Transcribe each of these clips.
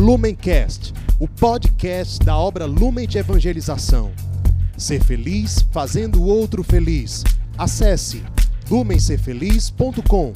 Lumencast, o podcast da obra Lumen de Evangelização. Ser feliz fazendo o outro feliz. Acesse lumencerfeliz.com.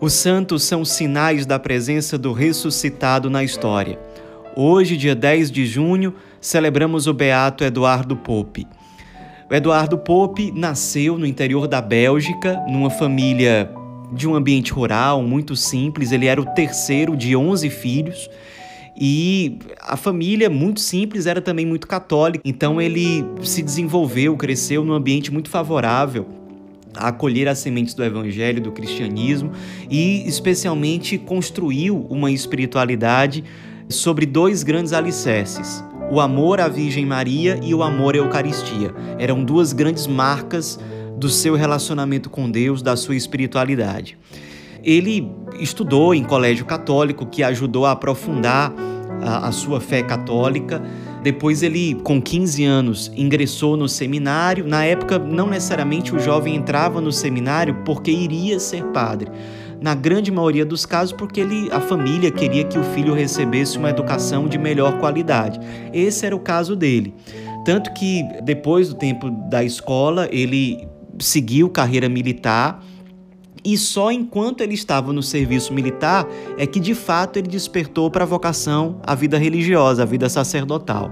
Os santos são sinais da presença do ressuscitado na história. Hoje, dia 10 de junho, celebramos o beato Eduardo Pope. O Eduardo Pope nasceu no interior da Bélgica, numa família de um ambiente rural, muito simples. Ele era o terceiro de 11 filhos. E a família, muito simples, era também muito católica. Então ele se desenvolveu, cresceu num ambiente muito favorável a acolher as sementes do evangelho, do cristianismo e especialmente construiu uma espiritualidade sobre dois grandes alicerces: o amor à Virgem Maria e o amor à Eucaristia. Eram duas grandes marcas do seu relacionamento com Deus, da sua espiritualidade. Ele estudou em colégio católico, que ajudou a aprofundar a, a sua fé católica. Depois ele, com 15 anos, ingressou no seminário. Na época, não necessariamente o jovem entrava no seminário porque iria ser padre. Na grande maioria dos casos, porque ele, a família queria que o filho recebesse uma educação de melhor qualidade. Esse era o caso dele. Tanto que depois do tempo da escola, ele seguiu carreira militar e só enquanto ele estava no serviço militar é que de fato ele despertou para a vocação à vida religiosa, à vida sacerdotal.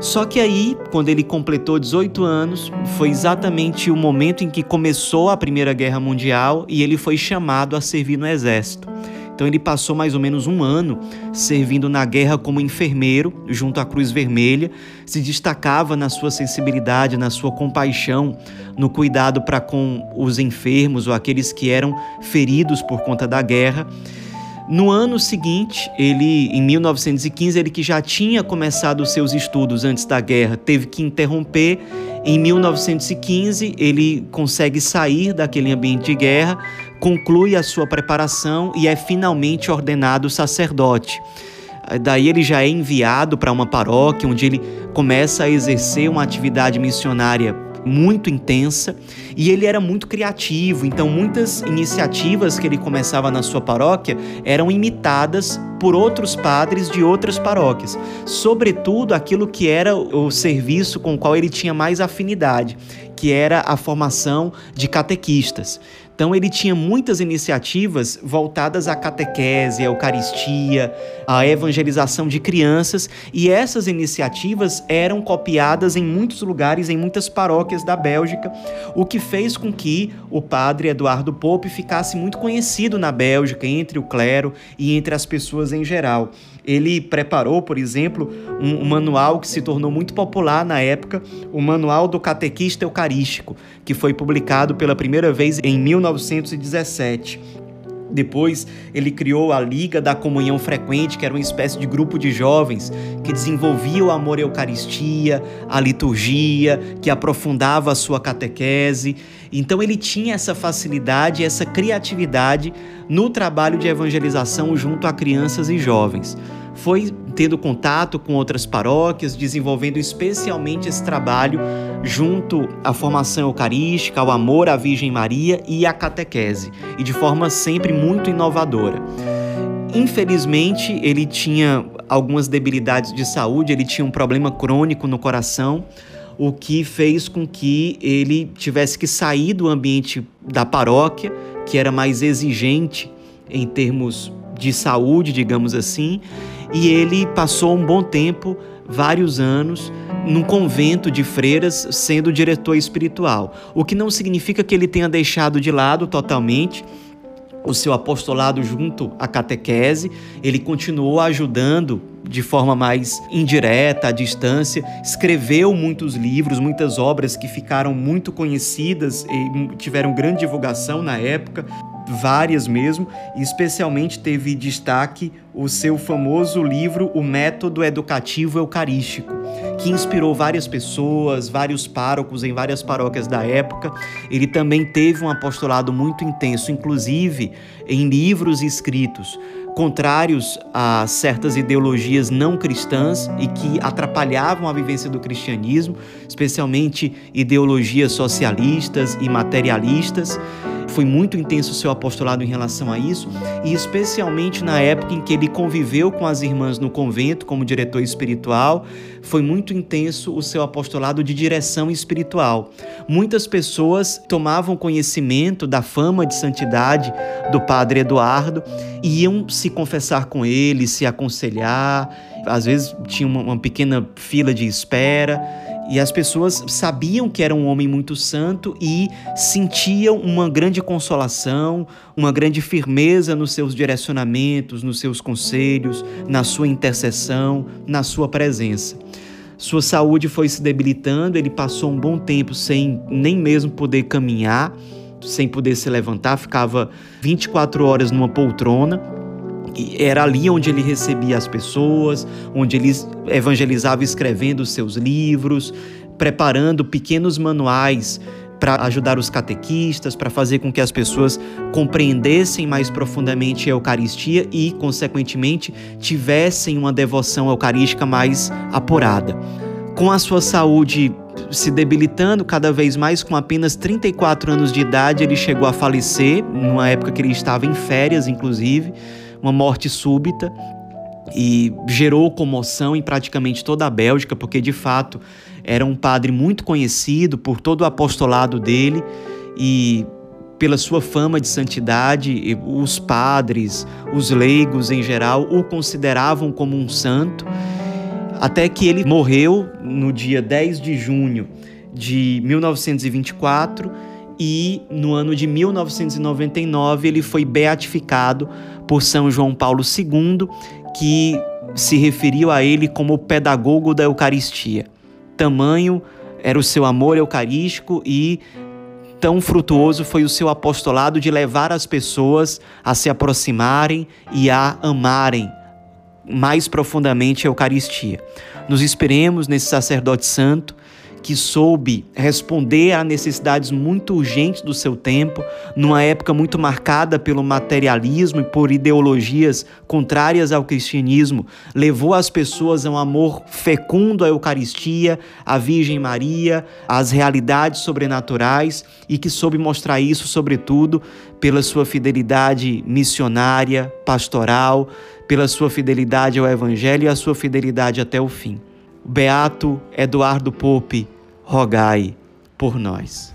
Só que aí, quando ele completou 18 anos, foi exatamente o momento em que começou a Primeira Guerra Mundial e ele foi chamado a servir no exército. Então ele passou mais ou menos um ano servindo na guerra como enfermeiro junto à Cruz Vermelha, se destacava na sua sensibilidade, na sua compaixão, no cuidado para com os enfermos ou aqueles que eram feridos por conta da guerra. No ano seguinte, ele, em 1915, ele que já tinha começado os seus estudos antes da guerra, teve que interromper. Em 1915, ele consegue sair daquele ambiente de guerra, conclui a sua preparação e é finalmente ordenado sacerdote. Daí ele já é enviado para uma paróquia onde ele começa a exercer uma atividade missionária muito intensa e ele era muito criativo, então muitas iniciativas que ele começava na sua paróquia eram imitadas por outros padres de outras paróquias, sobretudo aquilo que era o serviço com o qual ele tinha mais afinidade, que era a formação de catequistas. Então ele tinha muitas iniciativas voltadas à catequese, à Eucaristia, à evangelização de crianças, e essas iniciativas eram copiadas em muitos lugares, em muitas paróquias da Bélgica, o que fez com que o padre Eduardo Pope ficasse muito conhecido na Bélgica entre o clero e entre as pessoas em geral. Ele preparou, por exemplo, um, um manual que se tornou muito popular na época, o Manual do Catequista Eucarístico, que foi publicado pela primeira vez em 1917. Depois, ele criou a Liga da Comunhão Frequente, que era uma espécie de grupo de jovens que desenvolvia o amor à Eucaristia, a liturgia, que aprofundava a sua catequese. Então, ele tinha essa facilidade, essa criatividade no trabalho de evangelização junto a crianças e jovens foi tendo contato com outras paróquias, desenvolvendo especialmente esse trabalho junto à formação eucarística, ao amor à Virgem Maria e à catequese, e de forma sempre muito inovadora. Infelizmente, ele tinha algumas debilidades de saúde, ele tinha um problema crônico no coração, o que fez com que ele tivesse que sair do ambiente da paróquia, que era mais exigente em termos de saúde, digamos assim, e ele passou um bom tempo, vários anos, num convento de freiras, sendo diretor espiritual. O que não significa que ele tenha deixado de lado totalmente o seu apostolado junto à catequese, ele continuou ajudando de forma mais indireta, à distância, escreveu muitos livros, muitas obras que ficaram muito conhecidas e tiveram grande divulgação na época várias mesmo, e especialmente teve destaque o seu famoso livro O Método Educativo Eucarístico, que inspirou várias pessoas, vários párocos em várias paróquias da época. Ele também teve um apostolado muito intenso, inclusive em livros escritos contrários a certas ideologias não cristãs e que atrapalhavam a vivência do cristianismo, especialmente ideologias socialistas e materialistas foi muito intenso o seu apostolado em relação a isso, e especialmente na época em que ele conviveu com as irmãs no convento como diretor espiritual, foi muito intenso o seu apostolado de direção espiritual. Muitas pessoas tomavam conhecimento da fama de santidade do padre Eduardo e iam se confessar com ele, se aconselhar, às vezes tinha uma, pequena fila de espera e as pessoas sabiam que era um homem muito santo e sentiam uma grande consolação, uma grande firmeza nos seus direcionamentos, nos seus conselhos, na sua intercessão, na sua presença. Sua saúde foi se debilitando, ele passou um bom tempo sem nem mesmo poder caminhar, sem poder se levantar, ficava 24 horas numa poltrona era ali onde ele recebia as pessoas, onde ele evangelizava escrevendo os seus livros, preparando pequenos manuais para ajudar os catequistas, para fazer com que as pessoas compreendessem mais profundamente a Eucaristia e, consequentemente, tivessem uma devoção eucarística mais apurada. Com a sua saúde se debilitando cada vez mais, com apenas 34 anos de idade, ele chegou a falecer, numa época que ele estava em férias, inclusive uma morte súbita e gerou comoção em praticamente toda a Bélgica, porque de fato era um padre muito conhecido por todo o apostolado dele e pela sua fama de santidade, os padres, os leigos em geral o consideravam como um santo, até que ele morreu no dia 10 de junho de 1924 e no ano de 1999 ele foi beatificado por São João Paulo II, que se referiu a ele como o pedagogo da Eucaristia. Tamanho era o seu amor eucarístico e tão frutuoso foi o seu apostolado de levar as pessoas a se aproximarem e a amarem mais profundamente a Eucaristia. Nos esperemos nesse sacerdote santo que soube responder a necessidades muito urgentes do seu tempo, numa época muito marcada pelo materialismo e por ideologias contrárias ao cristianismo, levou as pessoas a um amor fecundo à Eucaristia, à Virgem Maria, às realidades sobrenaturais e que soube mostrar isso, sobretudo, pela sua fidelidade missionária, pastoral, pela sua fidelidade ao Evangelho e a sua fidelidade até o fim. Beato Eduardo Pope, rogai por nós.